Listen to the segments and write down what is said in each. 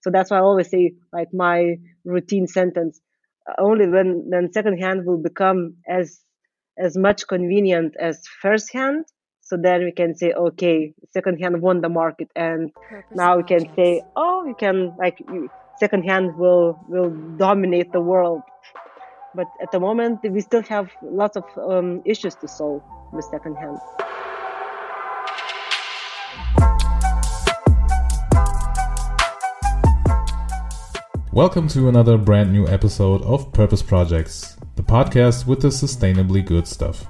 So that's why I always say like my routine sentence. Only when then secondhand will become as as much convenient as firsthand. So then we can say, okay, secondhand won the market, and now we can say, oh, you can like secondhand will will dominate the world. But at the moment, we still have lots of um, issues to solve with second Welcome to another brand new episode of Purpose Projects, the podcast with the sustainably good stuff.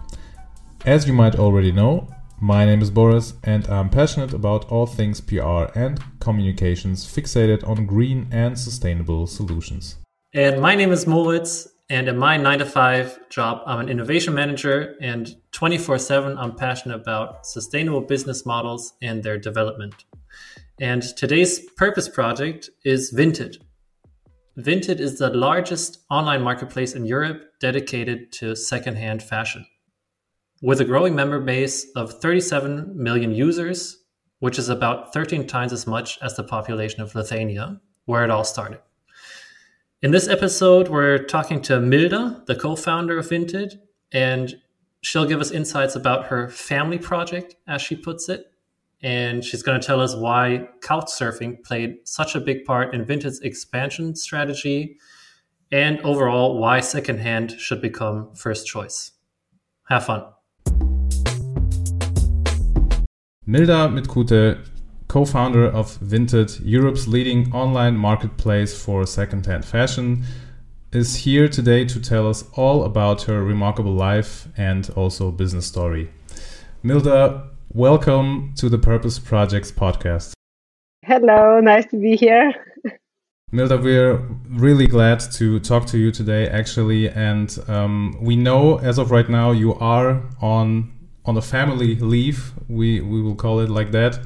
As you might already know, my name is Boris and I'm passionate about all things PR and communications fixated on green and sustainable solutions. And my name is Moritz, and in my 9 to 5 job, I'm an innovation manager, and 24 7, I'm passionate about sustainable business models and their development. And today's purpose project is Vinted Vinted is the largest online marketplace in Europe dedicated to secondhand fashion. With a growing member base of 37 million users, which is about 13 times as much as the population of Lithuania, where it all started. In this episode, we're talking to Milda, the co founder of Vinted, and she'll give us insights about her family project, as she puts it, and she's going to tell us why couchsurfing played such a big part in Vinted's expansion strategy and overall why secondhand should become first choice. Have fun. Milda Mitkute, co founder of Vinted, Europe's leading online marketplace for secondhand fashion, is here today to tell us all about her remarkable life and also business story. Milda, Welcome to the Purpose Projects podcast. Hello, nice to be here. Milda, we're really glad to talk to you today, actually. And um, we know as of right now you are on on a family leave. We we will call it like that.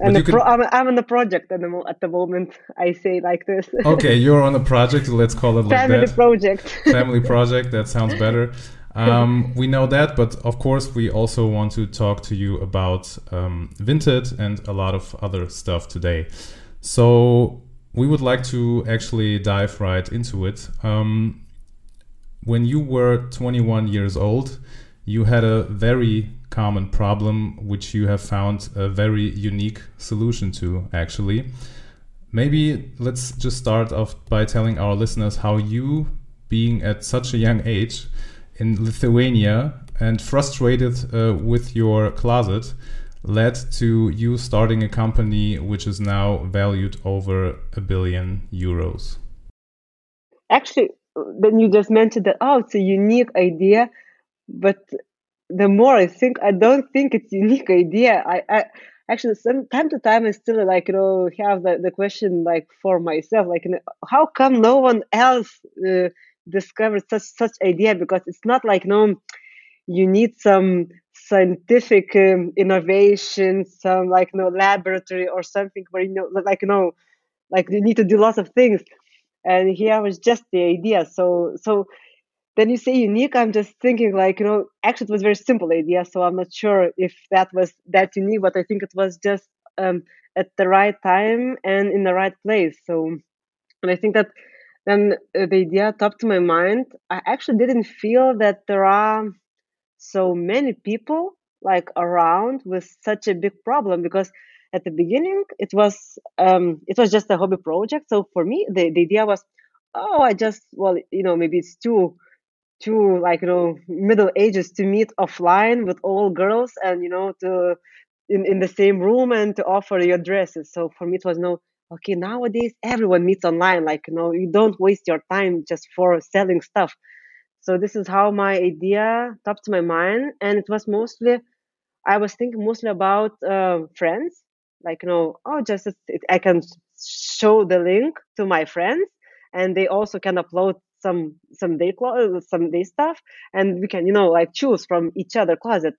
And pro- I'm, I'm on a project at the, mo- at the moment. I say like this. okay, you're on a project. Let's call it like family that. Family project. family project. That sounds better. Um, we know that, but of course, we also want to talk to you about um, Vinted and a lot of other stuff today. So, we would like to actually dive right into it. Um, when you were 21 years old, you had a very common problem which you have found a very unique solution to, actually. Maybe let's just start off by telling our listeners how you, being at such a young age, in Lithuania and frustrated uh, with your closet led to you starting a company which is now valued over a billion euros. Actually, then you just mentioned that, oh, it's a unique idea. But the more I think, I don't think it's unique idea. I, I actually, some time to time, I still like, you know, have the, the question like for myself, like, how come no one else uh, discovered such such idea because it's not like no you need some scientific um, innovation some like no laboratory or something where you know like know like you need to do lots of things. And here was just the idea. So so then you say unique. I'm just thinking like you know actually it was very simple idea. So i'm not sure if that was that unique but i think it was just um, at the right time and in the right place. So and i think that then uh, the idea topped my mind. I actually didn't feel that there are so many people like around with such a big problem because at the beginning it was um, it was just a hobby project. So for me, the, the idea was, oh, I just well, you know, maybe it's too too like you know middle ages to meet offline with all girls and you know to in, in the same room and to offer your dresses. So for me, it was no okay nowadays everyone meets online like you know you don't waste your time just for selling stuff. So this is how my idea topped my mind and it was mostly i was thinking mostly about uh, friends. Like you know oh just i can show the link to my friends and they also can upload some some day clothes, some day stuff and we can you know like choose from each other closet.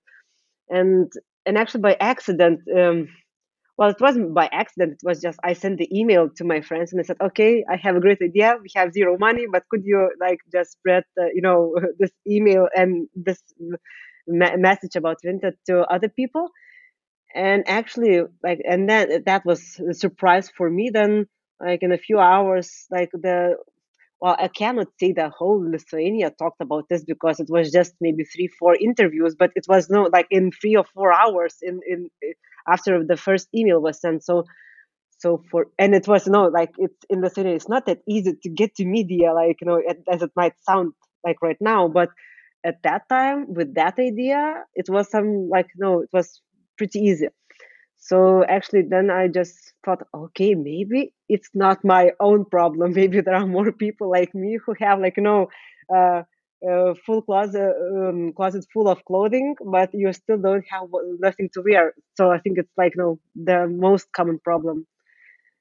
And and actually by accident um, well it wasn't by accident. It was just i sent the email to my friends and i said okay i have a great idea. We have zero money but could you like just spread uh, you know this email and this ma- message about vinted to other people? And actually like and then that was a surprise for me then like in a few hours like the well i cannot say the whole lithuania talked about this because it was just maybe three four interviews but it was no like in three or four hours in in eh, after the first email was sent. So so for and it was no like it's in lithuania it's not that easy to get to media like you know as it might sound like right now but at that time with that idea it was some like no it was pretty easy so actually then i just thought okay maybe it's not my own problem. Maybe there are more people like me who have like you know uh, uh, full closet um, closet full of clothing but you still don't have nothing to wear. So i think it's like you know the most common problem.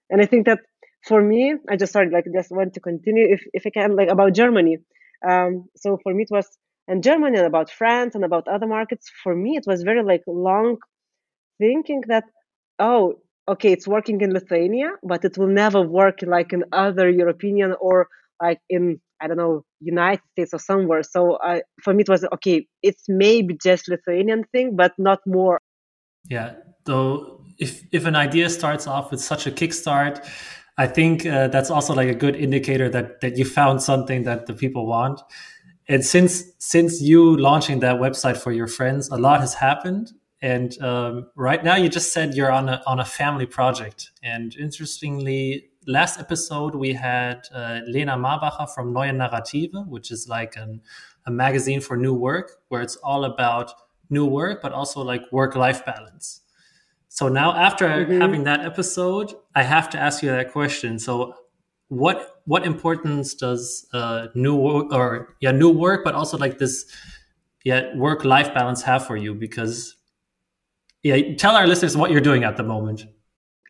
And i think that for me i just started like just want to continue if, if i can like about germany. Um, so for me it was and germany and about france and about other markets for me it was very like long thinking that oh okay it's working in lithuania but it will never work like in other european or like in i don't know united states or somewhere. So uh, for me it was okay it's maybe just lithuanian thing but not more. Yeah though if if an idea starts off with such a kickstart i think uh, that's also like a good indicator that that you found something that the people want. And since since you launching that website for your friends a lot has happened and um, right now you just said you're on a on a family project. And interestingly last episode we had uh, lena marbacher from neue narrative which is like an, a magazine for new work where it's all about new work but also like work life balance. So now after mm-hmm. having that episode i have to ask you that question. So what what importance does uh, new work or yeah new work but also like this yeah work life balance have for you? Because yeah tell our listeners what you're doing at the moment.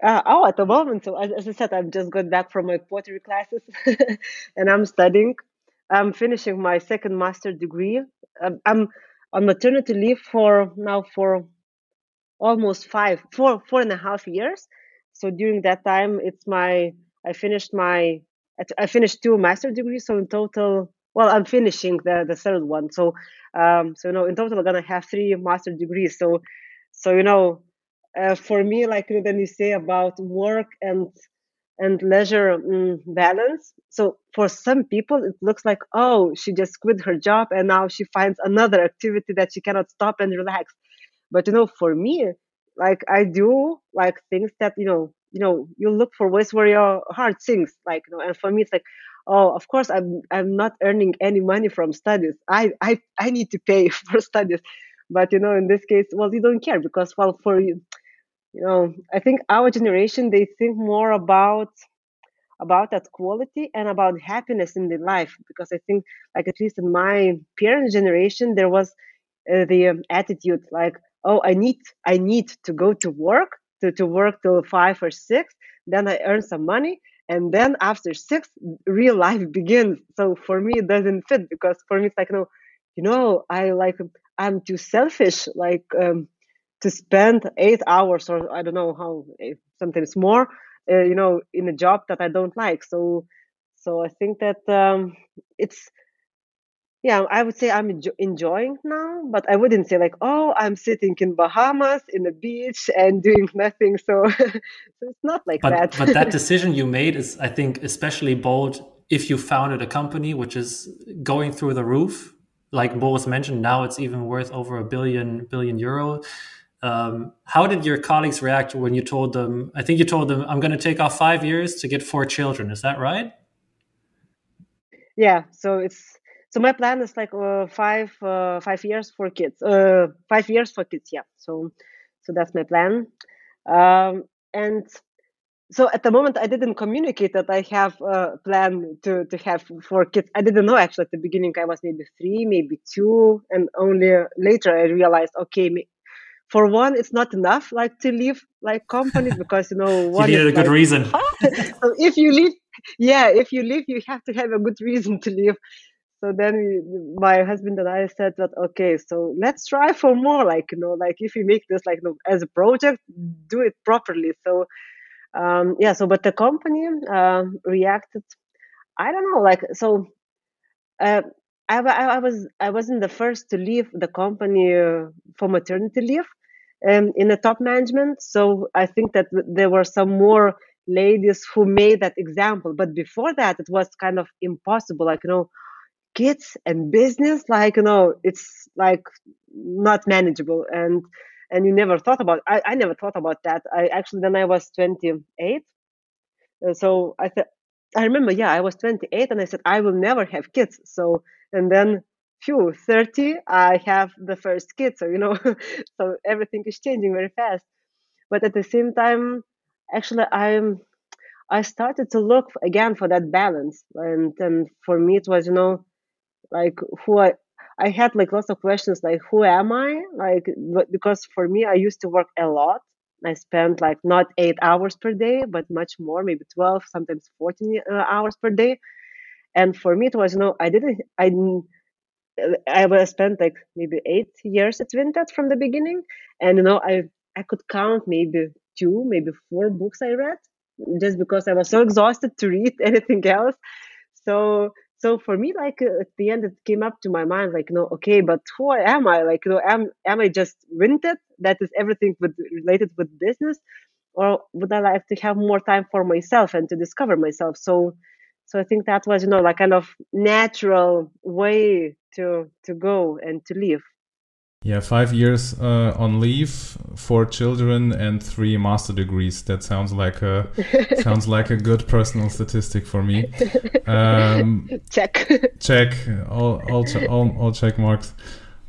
Uh, oh at the moment so as, as i said i've just got back from my pottery classes and i'm studying. I'm finishing my second master degree. Um, i'm on maternity leave for now for almost five four four and a half years. So during that time it's my I finished my I finished two master degrees, so in total, well, I'm finishing the the third one. So, um, so you know, in total, I'm gonna have three master degrees. So, so you know, uh, for me, like you then you say about work and and leisure um, balance. So for some people, it looks like oh, she just quit her job and now she finds another activity that she cannot stop and relax. But you know, for me, like I do like things that you know you know you look for ways where your heart sings like you know and for me it's like oh of course i'm i'm not earning any money from studies i i, I need to pay for studies but you know in this case well you don't care because well for you you know i think our generation they think more about about that quality and about happiness in the life because i think like at least in my parents generation there was uh, the um, attitude like oh i need i need to go to work to, to work till five or six then i earn some money and then after six real life begins. So for me it doesn't fit because for me it's like no you know i like i'm too selfish like um, to spend eight hours or i don't know how sometimes more uh, you know in a job that i don't like. So so i think that um, it's yeah i would say i'm enjoying now but i wouldn't say like oh i'm sitting in bahamas in the beach and doing nothing. So, so it's not like but, that. but that decision you made is i think especially bold if you founded a company which is going through the roof like boris mentioned now it's even worth over a billion billion euro. Um, how did your colleagues react when you told them i think you told them i'm going to take off five years to get four children is that right? Yeah so it's so my plan is like uh, five uh, five years for kids uh, five years for kids yeah so so that's my plan. Um, and so at the moment i didn't communicate that i have a plan to to have four kids. I didn't know actually at the beginning i was maybe three maybe two and only later i realized okay for one it's not enough like to leave like companies because you know one you needed a good like, reason. So if you leave yeah if you leave you have to have a good reason to leave. So then we, my husband and i said that okay so let's try for more like you know like if you make this like you know, as a project do it properly. So um yeah so but the company uh, reacted i don't know like so uh, I, I, I was I wasn't the first to leave the company uh, for maternity leave um, in the top management. So I think that there were some more ladies who made that example. But before that, it was kind of impossible. Like, you know, kids and business, like, you know, it's like not manageable. And and you never thought about I, I never thought about that. I actually then I was 28. Uh, so I thought I remember, yeah, I was 28 and I said, I will never have kids. So, and then, phew, 30, I have the first kid. So, you know, so everything is changing very fast. But at the same time, actually, I'm, I started to look again for that balance. And, and for me, it was, you know, like who I, I had like lots of questions like, who am I? Like, because for me, I used to work a lot I spent like not eight hours per day, but much more, maybe 12, sometimes 14 uh, hours per day. And for me, it was, you know, I didn't, I, I was spent like maybe eight years at Vinted from the beginning. And, you know, I, I could count maybe two, maybe four books I read just because I was so exhausted to read anything else. So so for me like uh, at the end it came up to my mind like no okay but who am? I like you know am am i just Vinted that is everything with related with business? Or would i like to have more time for myself and to discover myself? So so i think that was you know like kind of natural way to to go and to live yeah, five years uh, on leave, four children, and three master degrees. That sounds like a sounds like a good personal statistic for me. Um, check. Check. All all, all, all check marks.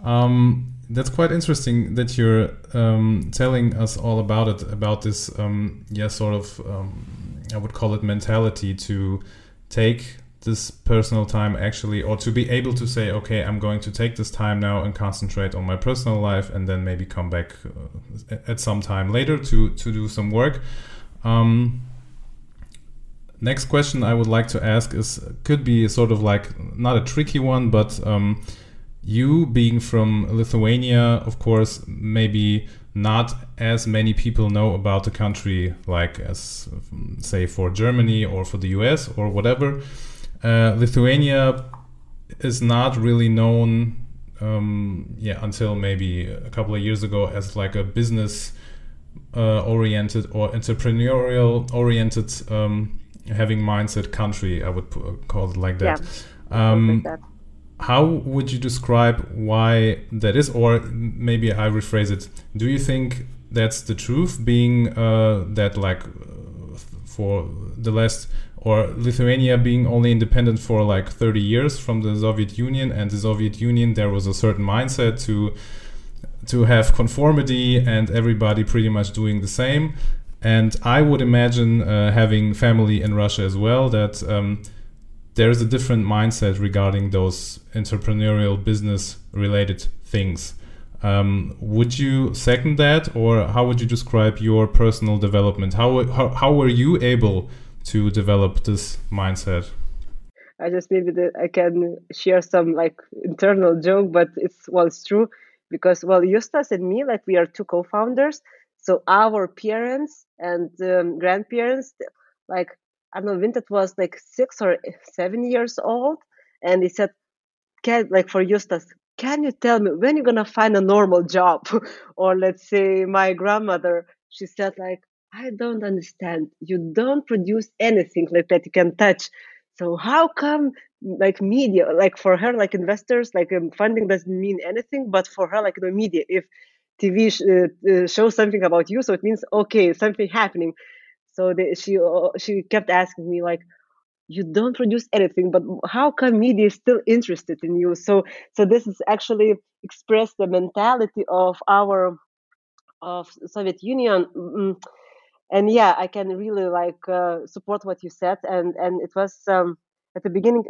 Um, that's quite interesting that you're um, telling us all about it about this um, yeah sort of um, I would call it mentality to take this personal time actually or to be able to say okay i'm going to take this time now and concentrate on my personal life and then maybe come back uh, at some time later to to do some work. Um, next question i would like to ask is could be sort of like not a tricky one but um, you being from lithuania of course maybe not as many people know about the country like as say for germany or for the us or whatever uh, Lithuania is not really known, um, yeah, until maybe a couple of years ago as like a business uh, oriented or entrepreneurial oriented um, having mindset country. I would call it like that. Yeah, um, like that. How would you describe why that is, or maybe I rephrase it? Do you think that's the truth, being uh, that like for the last or Lithuania being only independent for like 30 years from the Soviet Union and the Soviet Union there was a certain mindset to to have conformity and everybody pretty much doing the same. And I would imagine uh, having family in Russia as well that um, there's a different mindset regarding those entrepreneurial business related things. Um, would you second that or how would you describe your personal development? How, how, how were you able to develop this mindset? I just maybe that I can share some like internal joke, but it's well, it's true because well, Justas and me, like we are two co-founders. So our parents and um, grandparents, like I don't know, Vinted was like six or seven years old, and he said, "Can like for Justas, can you tell me when you're gonna find a normal job?" or let's say my grandmother, she said like, I don't understand. You don't produce anything like that you can touch. So how come like media, like for her, like investors, like um, funding doesn't mean anything, but for her, like the media, if TV sh- uh, uh, shows something about you, so it means okay, something happening. So the, she uh, she kept asking me like, you don't produce anything, but how come media is still interested in you? So so this is actually express the mentality of our of Soviet Union. Mm, and yeah i can really like uh, support what you said and and it was um, at the beginning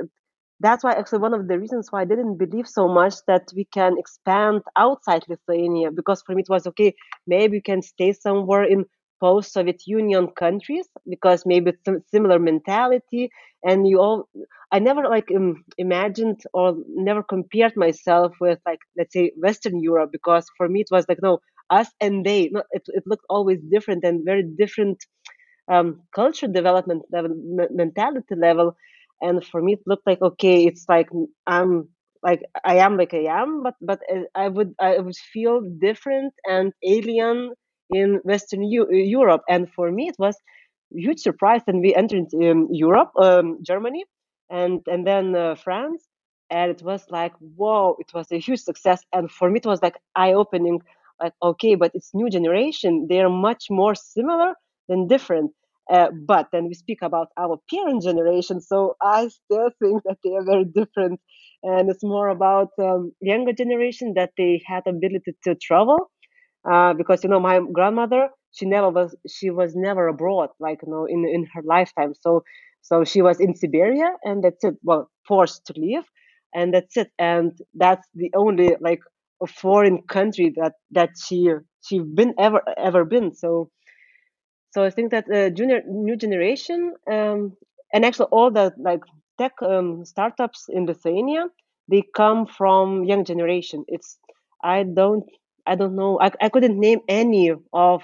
that's why actually one of the reasons why i didn't believe so much that we can expand outside lithuania because for me it was okay maybe we can stay somewhere in post-soviet union countries because maybe it's similar mentality and you all i never like um, imagined or never compared myself with like let's say western europe because for me it was like no us and they. No, it, it looked always different and very different um, culture development level, mentality level. And for me, it looked like okay, it's like I'm like I am like I am, but but uh, I would I would feel different and alien in Western U- Europe. And for me, it was huge surprise. And we entered um, Europe, um, Germany, and and then uh, France, and it was like whoa, it was a huge success. And for me, it was like eye opening. Like okay, but it's new generation. They are much more similar than different. Uh, but then we speak about our parent generation, so I still think that they are very different, and it's more about um, younger generation that they had ability to travel, uh, because you know my grandmother she never was she was never abroad like you know in in her lifetime, so so she was in Siberia and that's it. Well, forced to leave, and that's it, and that's the only like a foreign country that that she she been ever ever been. So so I think that uh, junior new generation um, and actually all the like tech um, startups in Lithuania they come from young generation. It's I don't I don't know I, I couldn't name any of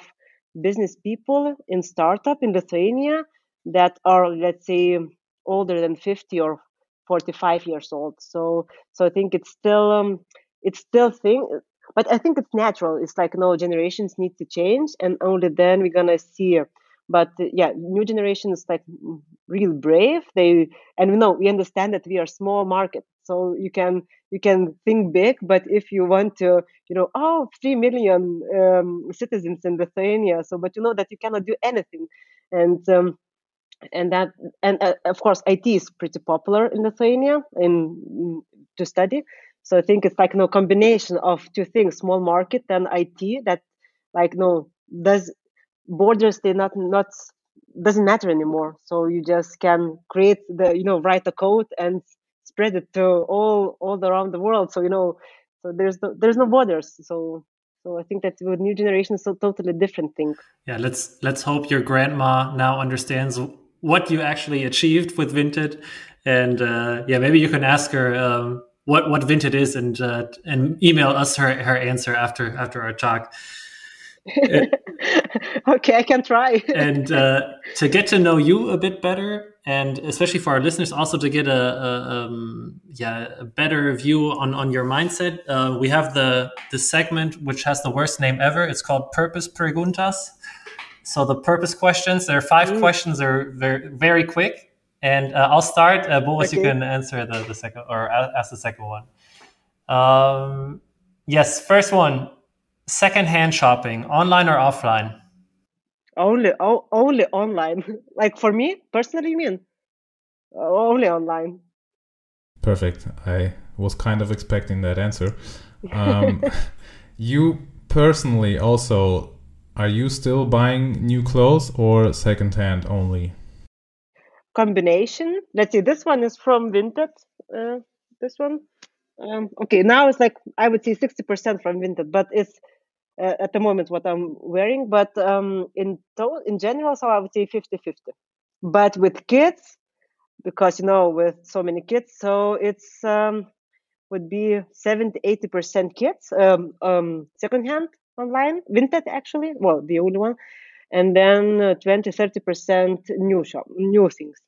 business people in startup in Lithuania that are let's say older than 50 or 45 years old. So so I think it's still um, it's still thing but I think it's natural. It's like no generations need to change, and only then we're gonna see. But uh, yeah, new generation is like real brave. They and we know we understand that we are small market, so you can you can think big. But if you want to, you know, oh, three million um, citizens in Lithuania, so but you know that you cannot do anything, and um, and that and uh, of course IT is pretty popular in Lithuania in to study so I think it's like no combination of two things: small market and IT. That like no does borders they not not doesn't matter anymore. So you just can create the you know write a code and spread it to all all around the world. So you know so there's no, there's no borders. So so I think that with new generation, a totally different thing. Yeah, let's let's hope your grandma now understands what you actually achieved with Vinted, and uh, yeah, maybe you can ask her um, what what Vinted is and uh, and email us her, her answer after after our talk. okay, I can try. and uh, to get to know you a bit better, and especially for our listeners, also to get a, a um, yeah a better view on on your mindset, uh, we have the the segment which has the worst name ever. It's called Purpose Preguntas. So the purpose questions. There are five mm. questions. They're very very quick, and uh, I'll start. Uh, Boris, okay. you can answer the, the second or ask the second one. Um, yes, first one: secondhand shopping, online or offline? Only, o- only online. like for me personally, you mean only online. Perfect. I was kind of expecting that answer. Um, you personally also are you still buying new clothes or secondhand only? Combination. Let's see, this one is from Vinted. Uh, this one. Um, okay, now it's like I would say 60% from Vinted, but it's uh, at the moment what I'm wearing. But um, in to- in general, so I would say 50 50. But with kids, because you know, with so many kids, so it's um, would be 70 80% kids, um, um, secondhand online, Vinted actually, well, the only one and then uh, 20 30% new shop new things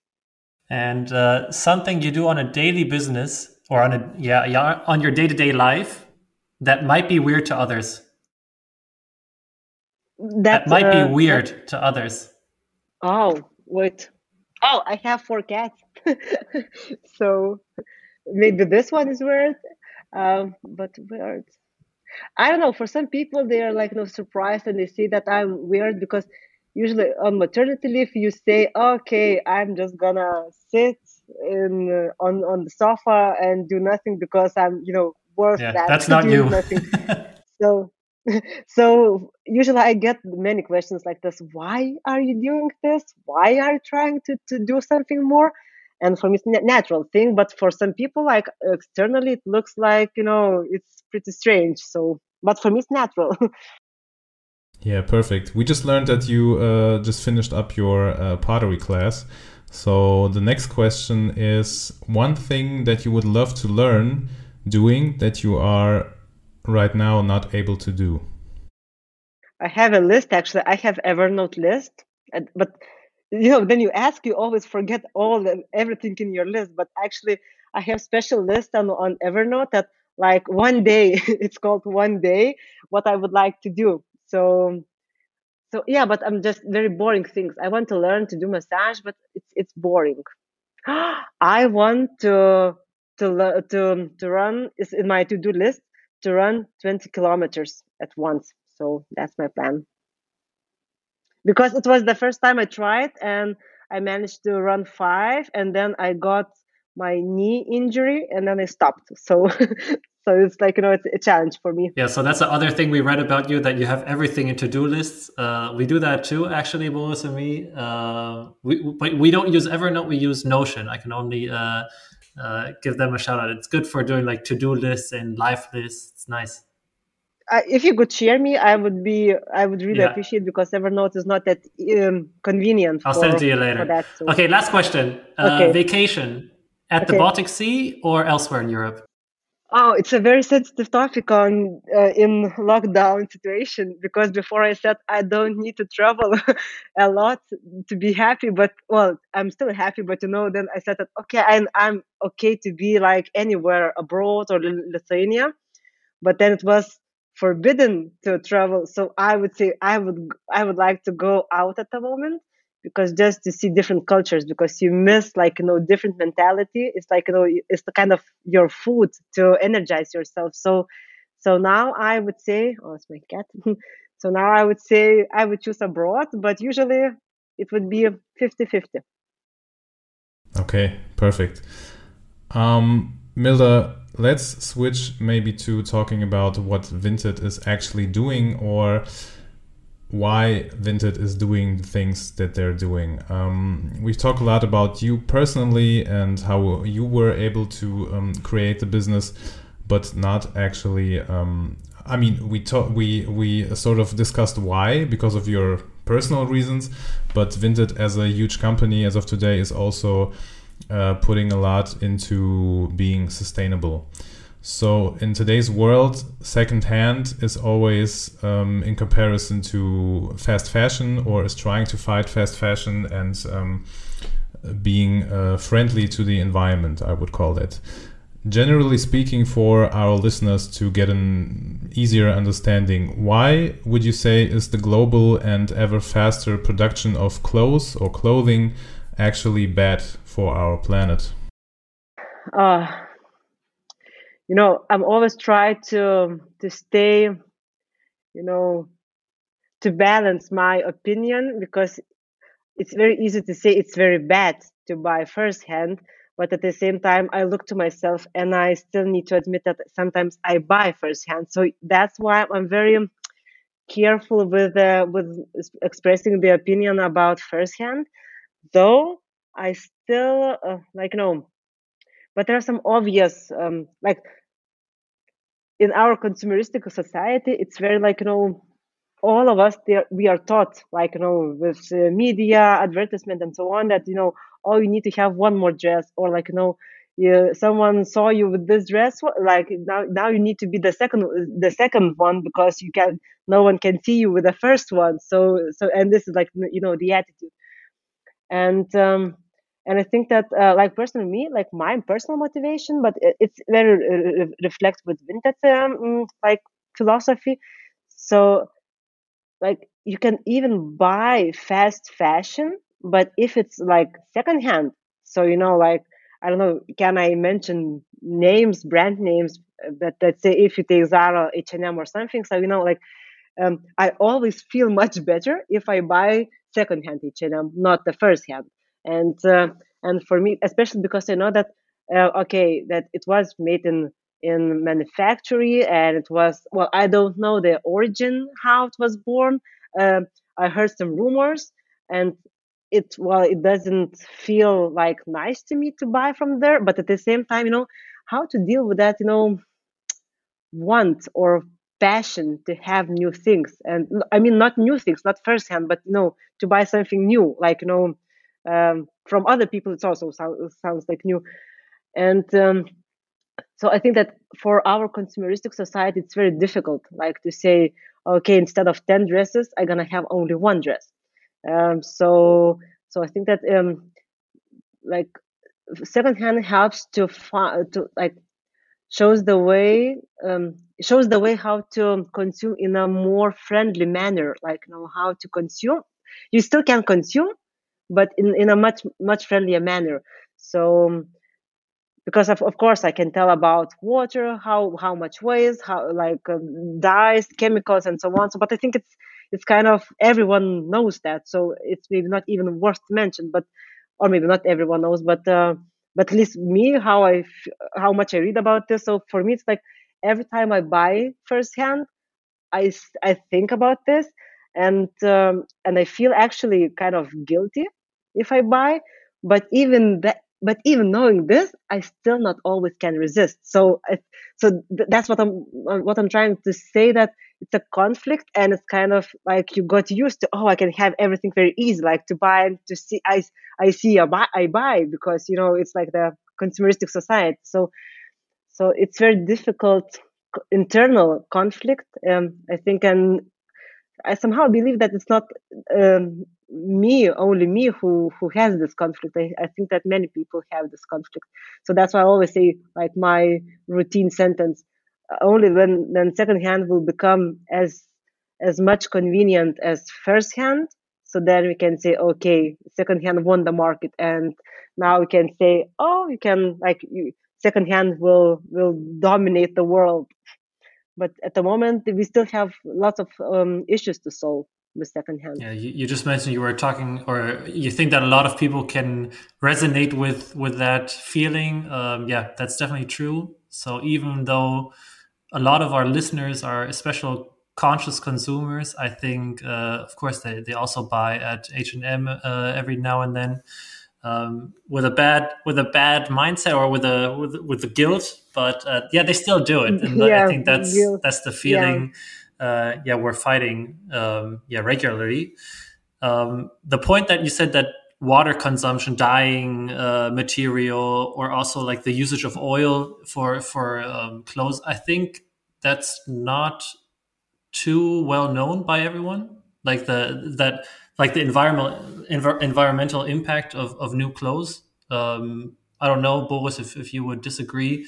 and uh, something you do on a daily business or on a yeah, yeah on your day-to-day life that might be weird to others. That, that might uh, be weird that... to others. Oh wait oh i have four cats. So maybe this one is weird um, but weird. I don't know. For some people, they are like no surprised and they see that I'm weird because usually on maternity leave you say, okay, I'm just gonna sit in uh, on on the sofa and do nothing because I'm you know worth yeah, that. That's not you. so so usually I get many questions like this. Why are you doing this? Why are you trying to to do something more? and for me it's a natural thing but for some people like externally it looks like you know it's pretty strange so but for me it's natural yeah perfect. We just learned that you uh, just finished up your uh, pottery class. So the next question is one thing that you would love to learn doing that you are right now not able to do? I have a list actually. I have evernote list but you know then you ask you always forget all the, everything in your list. But actually i have special list on, on evernote that like one day it's called one day what i would like to do so so yeah, but I'm just very boring things. I want to learn to do massage, but it's it's boring. I want to to to to run is in my to do list to run 20 kilometers at once. So that's my plan. Because it was the first time I tried and I managed to run five, and then I got my knee injury, and then I stopped. So so it's like you know it's a challenge for me yeah so that's the other thing we read about you that you have everything in to-do lists uh, we do that too actually Boris and me uh, we, but we don't use evernote we use notion i can only uh, uh give them a shout out it's good for doing like to-do lists and life lists it's nice if you could share me, I would be, I would really yeah. appreciate because Evernote is not that um, convenient. I'll for, send it to you later. That, so. Okay, last question. Uh, okay. Vacation at okay. the Baltic Sea or elsewhere in Europe? Oh, it's a very sensitive topic on uh, in lockdown situation because before I said I don't need to travel a lot to be happy, but well, I'm still happy. But you know, then I said that okay, I'm I'm okay to be like anywhere abroad or Lithuania, but then it was forbidden to travel. So I would say I would I would like to go out at the moment because just to see different cultures because you miss like you know different mentality. It's like you know it's the kind of your food to energize yourself. So so now i would say oh it's my cat. So now i would say i would choose abroad but usually it would be 50 50 okay perfect. Um milda let's switch maybe to talking about what vinted is actually doing or why Vinted is doing the things that they're doing. Um, we've talked a lot about you personally and how you were able to um, create the business, but not actually. Um, I mean, we talk, we we sort of discussed why because of your personal reasons, but Vinted as a huge company as of today is also uh, putting a lot into being sustainable. So in today's world, secondhand is always um, in comparison to fast fashion, or is trying to fight fast fashion and um, being uh, friendly to the environment. I would call it. Generally speaking, for our listeners to get an easier understanding, why would you say is the global and ever faster production of clothes or clothing actually bad for our planet? Uh, you know i'm always try to to stay you know to balance my opinion because it's very easy to say it's very bad to buy firsthand but at the same time i look to myself and i still need to admit that sometimes i buy firsthand. So that's why i'm very careful with uh, with expressing the opinion about firsthand though i still uh, like know but there are some obvious um, like in our consumeristic society it's very like you know all of us we are taught like you know with uh, media advertisement and so on that you know oh you need to have one more dress or like you know you, someone saw you with this dress like now now you need to be the second the second one because you can no one can see you with the first one. So so and this is like you know the attitude. And um and i think that uh, like personally me like my personal motivation but it's very uh, reflect with vinted um, mm, like philosophy. So like you can even buy fast fashion but if it's like secondhand so you know like i don't know can i mention names brand names but let's say if you take zara h&m or something so you know like um, i always feel much better if i buy secondhand h&m not the first hand and uh, and for me especially because i know that uh, okay that it was made in in manufactory and it was well i don't know the origin how it was born. Uh, i heard some rumors and it well it doesn't feel like nice to me to buy from there but at the same time you know how to deal with that you know want or passion to have new things. And i mean not new things not first hand but you know to buy something new like you know um, from other people it also sounds, like new. And um, so i think that for our consumeristic society it's very difficult like to say okay instead of 10 dresses i'm gonna have only one dress. Um, so so i think that um, like secondhand helps to find to like shows the way um, shows the way how to consume in a more friendly manner like you know how to consume. You still can consume but in, in a much much friendlier manner. So because of, of course i can tell about water how how much waste how like um, dyes chemicals and so on. So but i think it's it's kind of everyone knows that. So it's maybe not even worth to mention but or maybe not everyone knows but uh, but at least me how i how much i read about this. So for me it's like every time i buy firsthand i i think about this and um, and i feel actually kind of guilty if i buy but even that but even knowing this i still not always can resist. So so that's what i'm what i'm trying to say that it's a conflict and it's kind of like you got used to oh i can have everything very easy like to buy and to see i i see i buy i buy because you know it's like the consumeristic society. So so it's very difficult internal conflict um, i think and i somehow believe that it's not um, me only me who who has this conflict. I, I think that many people have this conflict. So that's why i always say like my routine sentence only when then second hand will become as as much convenient as first hand so then we can say okay second hand won the market. And now we can say oh you can like you, second hand will will dominate the world. But at the moment we still have lots of um, issues to solve with secondhand. Yeah, you, you just mentioned you were talking, or you think that a lot of people can resonate with with that feeling. Um, yeah, that's definitely true. So even though a lot of our listeners are special conscious consumers, I think, uh, of course, they, they also buy at H and M uh, every now and then. Um, with a bad with a bad mindset or with a with with the guilt, but uh, yeah, they still do it, and yeah, I think that's guilt. that's the feeling. Yeah uh, yeah, we're fighting um, yeah regularly. Um, the point that you said that water consumption, dyeing uh, material, or also like the usage of oil for for um, clothes, I think that's not too well known by everyone. Like the that like the environmental env- environmental impact of, of new clothes. Um, I don't know, Boris, if, if you would disagree,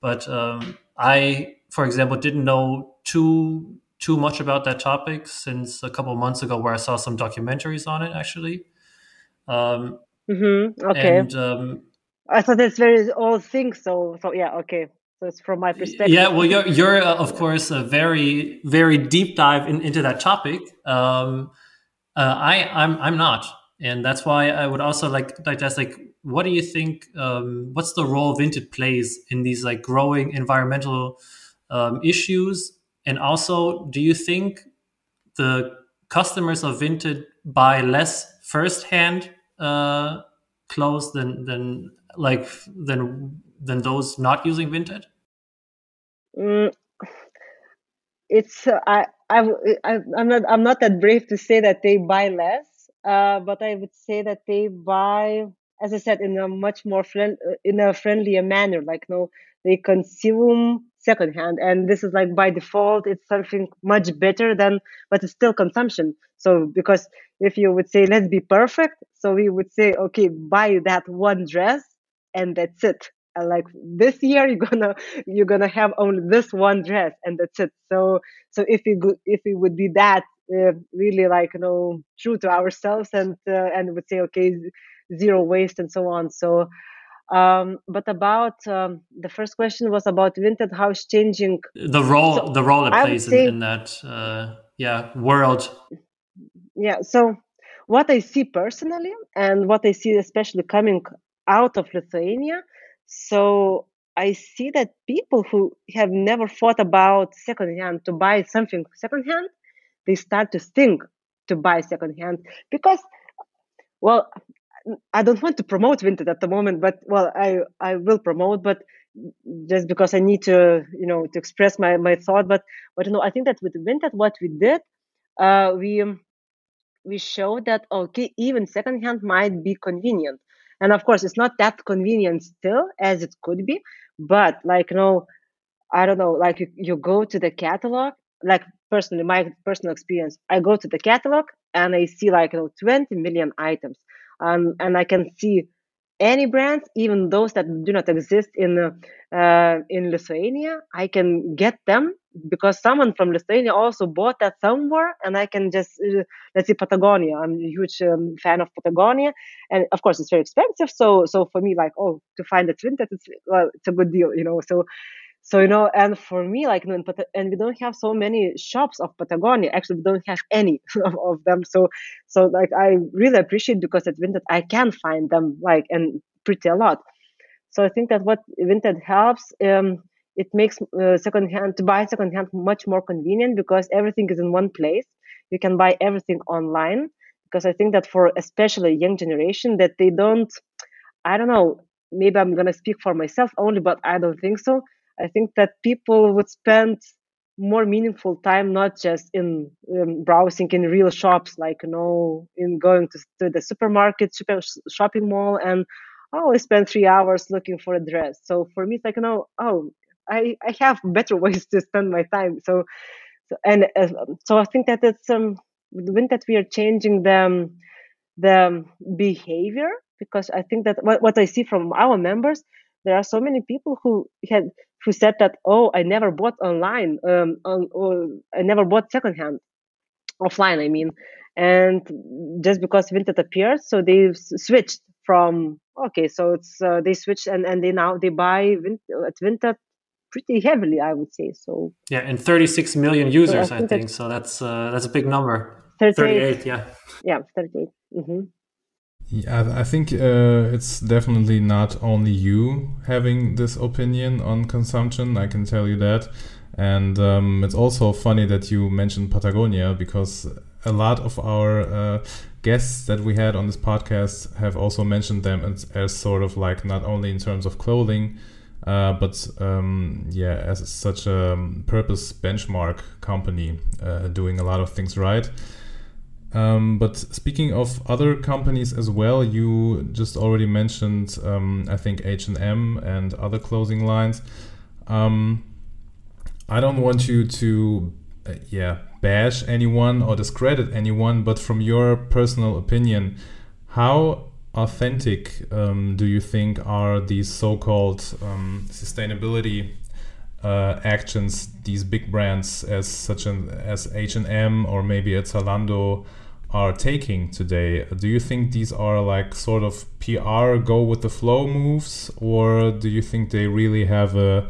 but um, I, for example, didn't know too too much about that topic since a couple months ago, where I saw some documentaries on it actually. Um, mm-hmm. Okay. And, um, I thought that's very old thing. So, so yeah, okay. So it's from my perspective. Yeah, well, you're, you're uh, of course a very, very deep dive in, into that topic. Um, uh, I, I'm, I'm not, and that's why I would also like like ask, like, what do you think? Um, what's the role Vinted plays in these like growing environmental um, issues and also, do you think the customers of Vinted buy less first-hand uh, clothes than than like than than those not using Vinted? Mm, it's uh, I, I I'm not I'm not that brave to say that they buy less, uh, but I would say that they buy, as I said, in a much more friend in a friendlier manner. Like no, they consume secondhand and this is like by default it's something much better than but it's still consumption. So because if you would say let's be perfect so we would say okay buy that one dress and that's it. Like this year you're gonna you're gonna have only this one dress and that's it. So so if we if we would be that uh, really like you know true to ourselves and uh, and would say okay zero waste and so on. So um, but about um, the first question was about Vinted, how it's changing the role so the role it plays in, in, that uh, yeah world. Yeah. So what I see personally, and what I see especially coming out of Lithuania, so I see that people who have never thought about secondhand to buy something secondhand, they start to think to buy secondhand because well I don't want to promote Vinted at the moment, but well, I I will promote, but just because I need to you know to express my my thought. But but you know, I think that with Vinted, what we did, uh, we we showed that okay, even secondhand might be convenient, and of course, it's not that convenient still as it could be. But like you know, I don't know, like you, you go to the catalog, like personally, my personal experience, I go to the catalog and I see like you know 20 million items um, and I can see any brands, even those that do not exist in uh, in Lithuania. I can get them because someone from Lithuania also bought that somewhere, and I can just uh, let's say Patagonia. I'm a huge um, fan of Patagonia, and of course it's very expensive. So so for me, like oh, to find a vintage, it's well, it's a good deal, you know. So so you know, and for me, like and we don't have so many shops of Patagonia. Actually, we don't have any of, of them. So so like I really appreciate because at Vinted I can find them like and pretty a lot. So I think that what Vinted helps. Um, it makes uh, secondhand to buy secondhand much more convenient because everything is in one place. You can buy everything online because I think that for especially young generation that they don't, I don't know, maybe I'm gonna speak for myself only, but I don't think so. I think that people would spend more meaningful time not just in um, browsing in real shops like you know in going to, to the supermarket super shopping mall and oh i spend three hours looking for a dress so for me it's like you know oh I, I have better ways to spend my time. So, so and uh, so I think that it's um when that we are changing the the behavior because I think that what, what I see from our members, there are so many people who had who said that oh I never bought online um on, or I never bought secondhand offline I mean and just because Vinted appeared so they've switched from okay so it's uh, they switched and and they now they buy at Vinted pretty heavily, I would say. So yeah, and 36 million users, so I, think, I think. So that's uh, that's a big number. 38, 38 yeah. Yeah, 38. Mm-hmm. Yeah, I think uh, it's definitely not only you having this opinion on consumption. I can tell you that, and um, it's also funny that you mentioned Patagonia because a lot of our uh, guests that we had on this podcast have also mentioned them as, as sort of like not only in terms of clothing uh, but um, yeah, as such a purpose benchmark company, uh, doing a lot of things right. Um, but speaking of other companies as well, you just already mentioned, um, I think H and M and other clothing lines. Um, I don't want you to, uh, yeah, bash anyone or discredit anyone, but from your personal opinion, how authentic um, do you think are these so-called um, sustainability uh, actions these big brands as such an as H&M or maybe a Zalando are taking today. Do you think these are like sort of PR go with the flow moves? Or do you think they really have a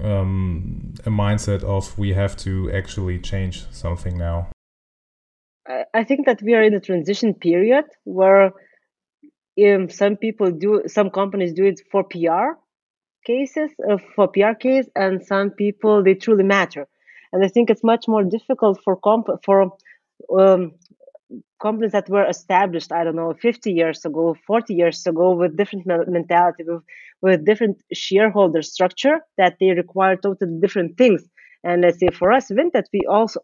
um, a mindset of we have to actually change something now? I think that we are in a transition period where um, some people do some companies do it for pr cases uh, for pr case and some people they truly matter. And i think it's much more difficult for comp- for um, companies that were established i don't know 50 years ago 40 years ago with different mentality with, with different shareholder structure that they require totally different things. And let's say for us vinted we also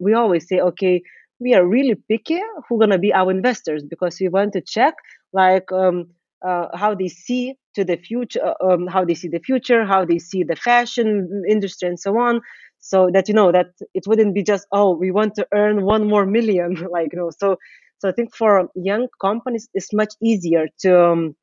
we always say okay we are really picky who gonna be our investors because we want to check like um, uh, how they see to the future, uh, um, how they see the future, how they see the fashion industry, and so on. So that you know that it wouldn't be just oh we want to earn one more million, like you know. So so I think for young companies it's much easier to um,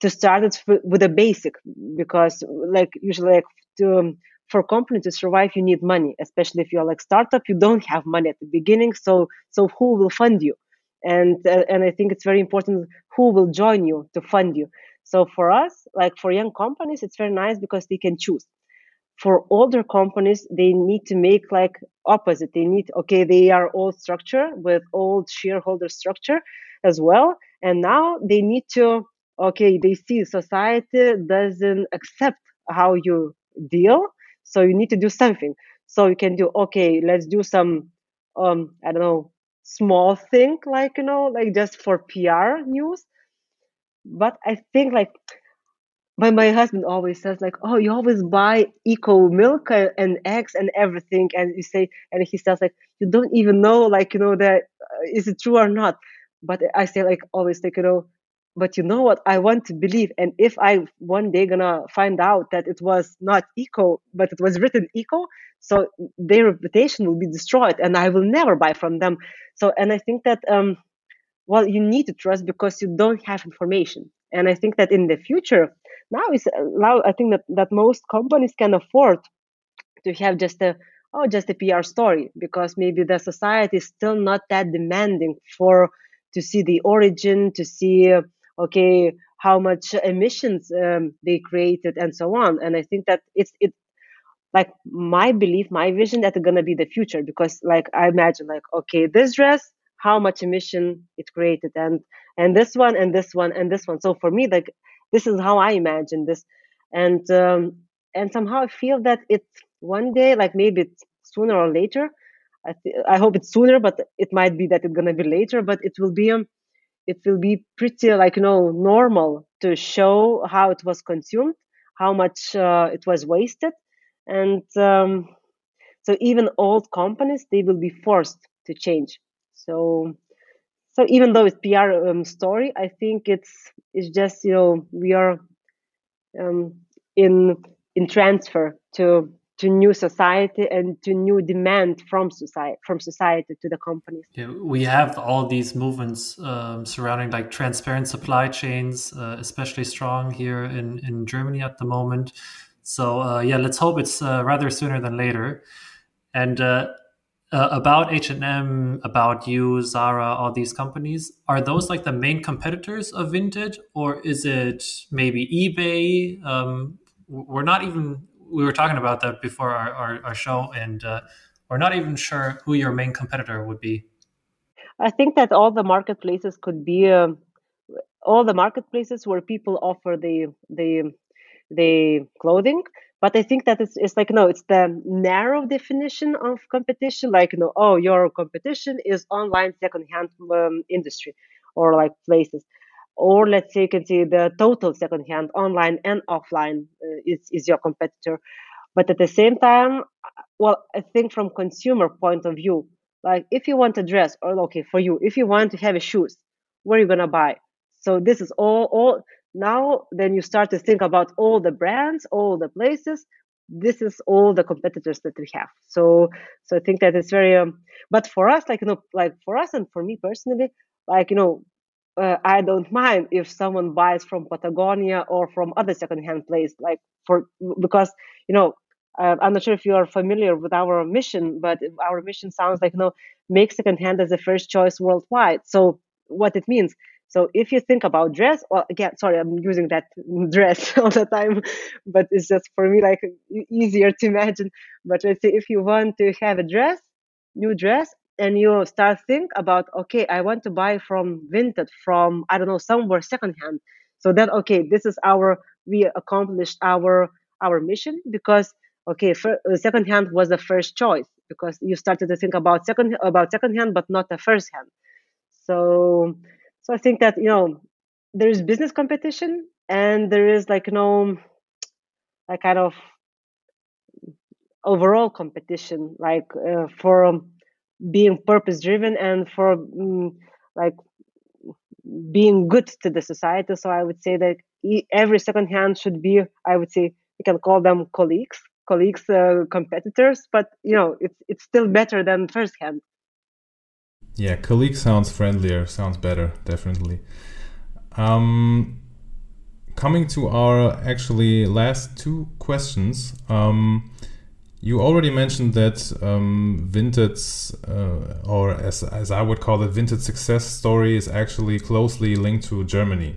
to start it with a basic because like usually like to um, for company to survive you need money especially if you're like startup you don't have money at the beginning so so who will fund you and uh, and i think it's very important who will join you to fund you so for us like for young companies it's very nice because they can choose. For older companies they need to make like opposite. They need okay they are old structure with old shareholder structure as well. And now they need to okay they see society doesn't accept how you deal so you need to do something. So you can do okay let's do some um i don't know small thing like you know like just for pr news but i think like my, my husband always says like oh you always buy eco milk and eggs and everything and you say and he says like you don't even know like you know that uh, is it true or not? But i say like always like you know but you know what? I want to believe and if i one day gonna find out that it was not eco but it was written eco so their reputation will be destroyed and i will never buy from them. So and i think that um well you need to trust because you don't have information And I think that in the future, now is now I think that that most companies can afford to have just a oh just a PR story because maybe the society is still not that demanding for to see the origin, to see okay how much emissions um, they created and so on. And I think that it's it like my belief, my vision that it's gonna be the future because like I imagine like okay this dress how much emission it created and and this one and this one and this one. So for me like this is how I imagine this and um, and somehow I feel that it's one day like maybe it's sooner or later. I, th- I hope it's sooner, but it might be that it's gonna be later. But it will be um, it will be pretty like you know normal to show how it was consumed, how much uh, it was wasted, and um, so even old companies they will be forced to change. So so even though it's PR um, story, I think it's it's just you know we are um, in in transfer to to new society and to new demand from society from society to the companies. Yeah, we have all these movements um, surrounding like transparent supply chains uh, especially strong here in in germany at the moment. So uh, yeah let's hope it's uh, rather sooner than later. And uh, about h&m about you zara all these companies are those like the main competitors of vinted or is it maybe ebay um, we're not even we were talking about that before our, our, our show, and uh, we're not even sure who your main competitor would be. I think that all the marketplaces could be uh, all the marketplaces where people offer the the the clothing. But I think that it's, it's like no, it's the narrow definition of competition. Like you know, oh, your competition is online secondhand um, industry or like places or let's say you can see the total secondhand online and offline uh, is, is your competitor but at the same time well i think from consumer point of view like if you want a dress or okay for you if you want to have a shoes where are you to buy so this is all all now then you start to think about all the brands all the places this is all the competitors that we have so so i think that it's very um, but for us like you know like for us and for me personally like you know uh, I don't mind if someone buys from Patagonia or from other secondhand place, like for because you know uh, I'm not sure if you are familiar with our mission, but our mission sounds like you know make secondhand as the first choice worldwide. So what it means. So if you think about dress, well, again, sorry, I'm using that dress all the time, but it's just for me like easier to imagine. But let's say if you want to have a dress, new dress, and you start think about okay i want to buy from vinted from i don't know somewhere secondhand so then okay this is our we accomplished our our mission because okay for, uh, secondhand was the first choice because you started to think about second about secondhand but not the first hand so so i think that you know there is business competition and there is like know a kind of overall competition like uh, for being purpose driven and for mm, like being good to the society. So i would say that every second hand should be i would say you can call them colleagues colleagues uh, competitors but you know it's it's still better than first hand yeah colleague sounds friendlier sounds better definitely. Um coming to our actually last two questions um you already mentioned that um, Vinted's, uh, or as, as I would call it, Vinted success story is actually closely linked to Germany,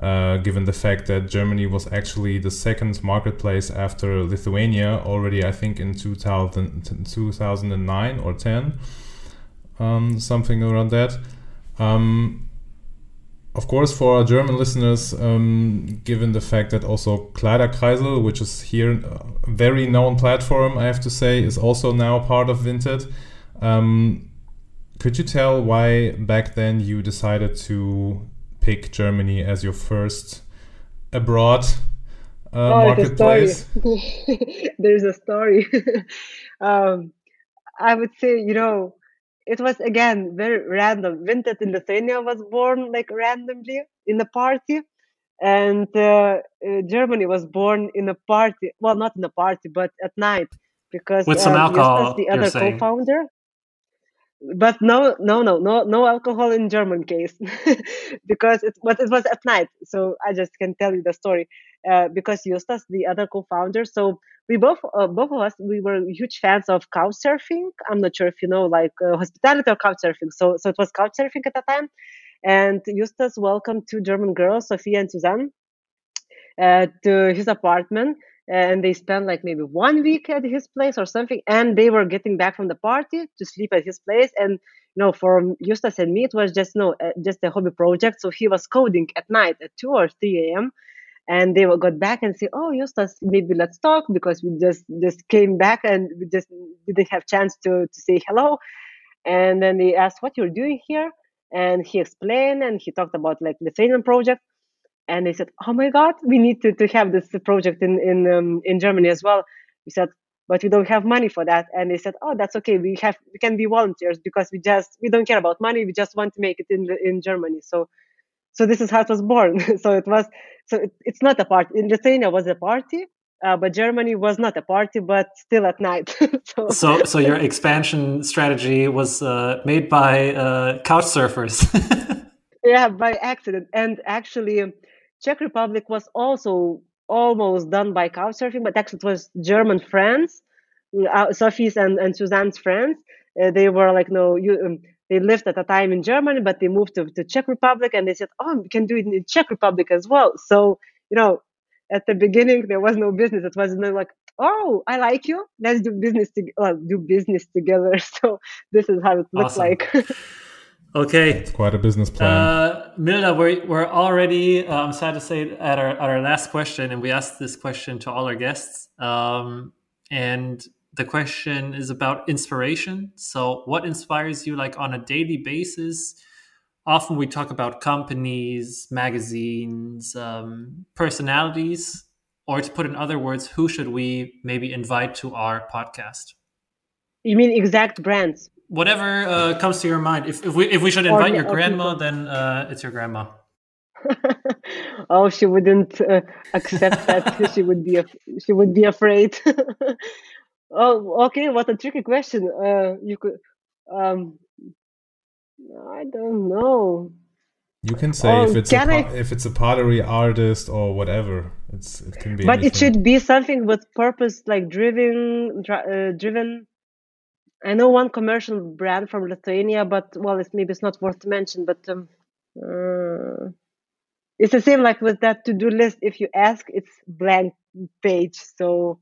uh, given the fact that Germany was actually the second marketplace after Lithuania already, I think, in 2000, 2009 or 10, um, something around that. Um, of course, for our German listeners, um, given the fact that also Kleiderkreisel, which is here a very known platform, I have to say, is also now part of Vinted. Um, could you tell why back then you decided to pick Germany as your first abroad uh, oh, marketplace? There's a story. um, I would say, you know, it was again very random. Vinted in Lithuania was born like randomly in a party, and uh, uh, Germany was born in a party. Well, not in a party, but at night because with some uh, alcohol. the other co-founder. but no, no, no, no, no alcohol in German case, because it, but it was at night. So I just can tell you the story uh, because Justas, the other co-founder, so we both, uh, both of us, we were huge fans of couch surfing. I'm not sure if you know, like uh, hospitality or couch surfing. So, so it was couch surfing at the time, and Justas welcomed two German girls, Sophia and Suzanne, uh, to his apartment. And they spent like maybe one week at his place or something. And they were getting back from the party to sleep at his place. And you know for justas and me it was just no uh, just a hobby project. So he was coding at night at 2 or 3 a.m and they got back and say oh justas maybe let's talk because we just just came back and we just didn't have chance to to say hello and then they asked what you're doing here and he explained and he talked about like the training project and they said, "Oh my God, we need to, to have this project in in um, in Germany as well." We said, "But we don't have money for that." And they said, "Oh, that's okay. We have we can be volunteers because we just we don't care about money. We just want to make it in in Germany." So, so this is how it was born. so it was so it, it's not a party. In Lithuania was a party, uh, but Germany was not a party, but still at night. so, so, so your expansion strategy was uh, made by uh, couch surfers. yeah, by accident, and actually, Czech Republic was also almost done by couch surfing, but actually it was German friends, uh, Sophie's and, and Suzanne's friends. Uh, they were like, no, you, um, they lived at a time in Germany, but they moved to, the Czech Republic and they said, oh, we can do it in the Czech Republic as well. So, you know, at the beginning, there was no business. It was like, oh, I like you. Let's do business to well, do business together. So this is how it looks awesome. like. Okay, it's quite a business plan. Uh, Milda, we're, we're already, uh, I'm sad to say, at our, at our last question, and we asked this question to all our guests. Um, and the question is about inspiration. So, what inspires you, like on a daily basis? Often we talk about companies, magazines, um, personalities, or to put in other words, who should we maybe invite to our podcast? You mean exact brands? whatever uh, comes to your mind. If, if we if we should invite or, your grandma, then uh, it's your grandma. oh, she wouldn't uh, accept that. she would be she would be afraid. oh, okay. What a tricky question. Uh, you could. Um, I don't know. You can say oh, if it's a I... if it's a pottery artist or whatever. It's it can be. But anything. it should be something with purpose, like driven, uh, driven I know one commercial brand from Lithuania, but well, it's maybe it's not worth to mention. But um, uh, it's the same like with that to-do list. If you ask, it's blank page. So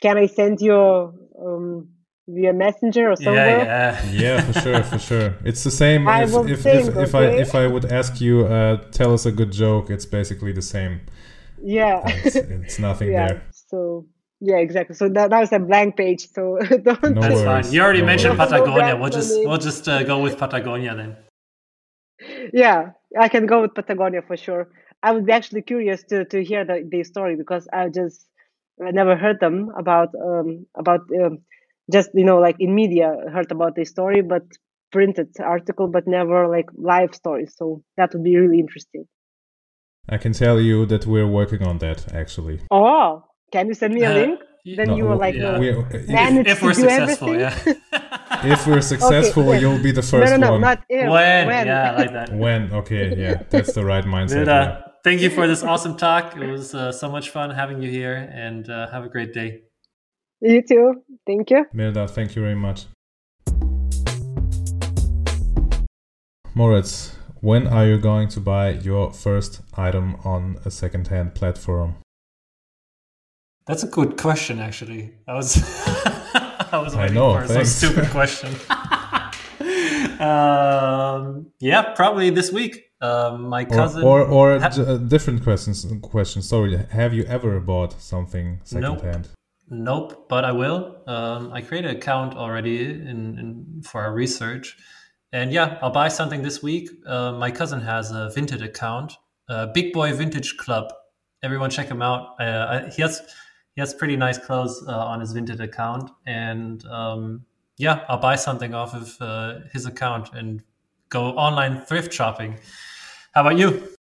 can I send you um, via messenger or somewhere? Yeah, yeah, yeah, for sure, for sure. It's the same. I if if, think, if, if I if I would ask you, uh, tell us a good joke. It's basically the same. Yeah, it's, it's nothing yeah, there. So yeah, exactly. So that, that was a blank page. So don't. No That's fine. You already no mentioned worries. Patagonia. We'll just we'll just uh, go with Patagonia then. Yeah, I can go with Patagonia for sure. I would be actually curious to to hear the, the story because I just I never heard them about um about um, just you know like in media heard about the story but printed article but never like live stories. So that would be really interesting. I can tell you that we're working on that actually. Oh, can you send me a uh, link? Then no, you were like, yeah. we, if, if, we're successful, yeah. if we're successful, okay, you'll be the first no, no, no, one. Not if. When? when? Yeah, like that. When? Okay, yeah, that's the right mindset. Yeah. Thank you for this awesome talk. It was uh, so much fun having you here, and uh, have a great day. You too. Thank you. Milda, thank you very much. Moritz, when are you going to buy your first item on a second-hand platform? That's a good question, actually. I was I was waiting I know, for thanks. some stupid question. um, yeah, probably this week. Um, my cousin or or, or ha- different questions. Question. Sorry, have you ever bought something secondhand? Nope. nope, but I will. Um, I created an account already in, in, for our research, and yeah, I'll buy something this week. Uh, my cousin has a vintage account, uh, Big Boy Vintage Club. Everyone check him out. Uh, he has he has pretty nice clothes uh, on his vintage account, and um, yeah, I'll buy something off of uh, his account and go online thrift shopping. How about you?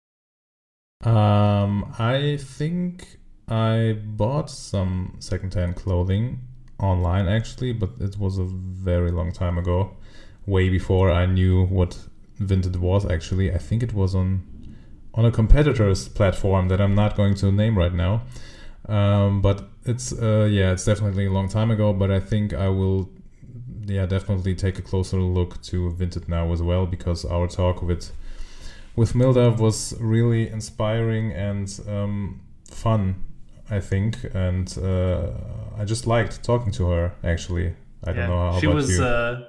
Um, I think I bought some secondhand clothing online actually, but it was a very long time ago. way before I knew what Vinted was. Actually, I think it was on on a competitor's platform that I'm not going to name right now. Um, but it's uh, yeah, it's definitely a long time ago. But I think I will yeah definitely take a closer look to Vinted now as well because our talk with with Milda was really inspiring and um, fun. I think, and uh, I just liked talking to her. Actually, I Yeah. don't know how she about was you. uh,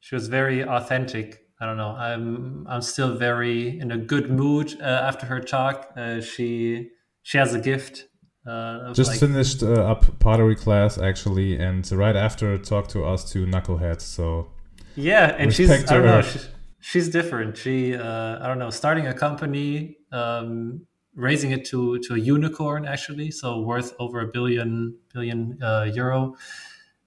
she was very authentic. I don't know. I'm I'm still very in a good mood uh, after her talk. Uh, she she has a gift. Uh, just like- finished uh, up pottery class actually, and right after talked to us two knuckleheads. So Yeah, and she's I don't know, her. she's, she's different. She uh, I don't know, starting a company, um, raising it to to a unicorn actually, so worth over a billion billion uh, euro,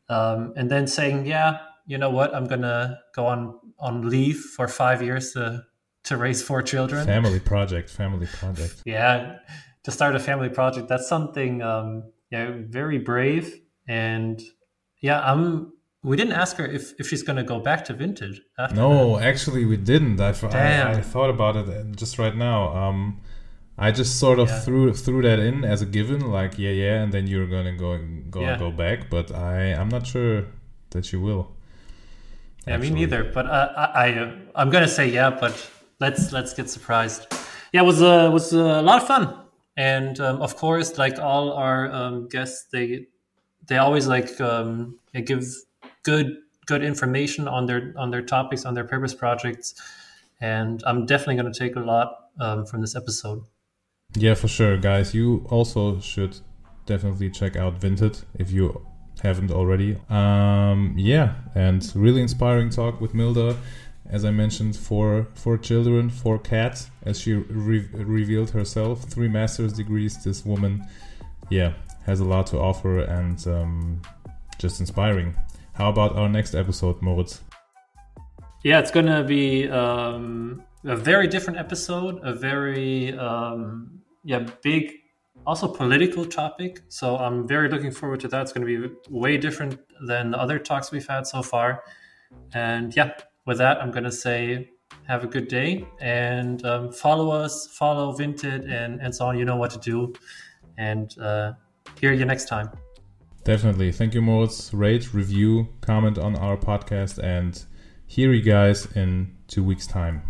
um, and then saying, yeah, you know what, I'm gonna go on on leave for five years to to raise four children. family project, family project. Yeah, to start a family project, that's something um, yeah very brave and yeah I'm. We didn't ask her if, if she's gonna go back to Vinted. After that. No, actually, we didn't. I, I, I thought about it uh, just right now. Um, I just sort of Yeah. threw threw that in as a given, like yeah, yeah, and then you're gonna go go Yeah. go back. But I I'm not sure that you will. Yeah, actually. me neither. But uh, I, I, I'm gonna say yeah. But let's let's get surprised. Yeah, it was uh, was a lot of fun, and um, of course, like all our um, guests, they they always like um, they give good good information on their on their topics on their purpose projects, and I'm definitely gonna take a lot um, from this episode. Yeah, for sure, guys. You also should definitely check out Vinted if you haven't already. Um, yeah, and really inspiring talk with Milda. As I mentioned, four four children, for cats, as she re- revealed herself, three master's degrees. This woman, yeah, has a lot to offer and um, just inspiring. How about our next episode, Moritz? Yeah, it's gonna be um, a very different episode, a very um, yeah big, also political topic. So I'm very looking forward to that. It's gonna be way different than the other talks we've had so far. And yeah, with that, I'm gonna say have a good day and um, follow us, follow Vinted, and and so on. You know what to do. And uh, hear you next time. Definitely. Thank you, Moritz. Rate, review, comment on our podcast, and hear you guys in two weeks' time.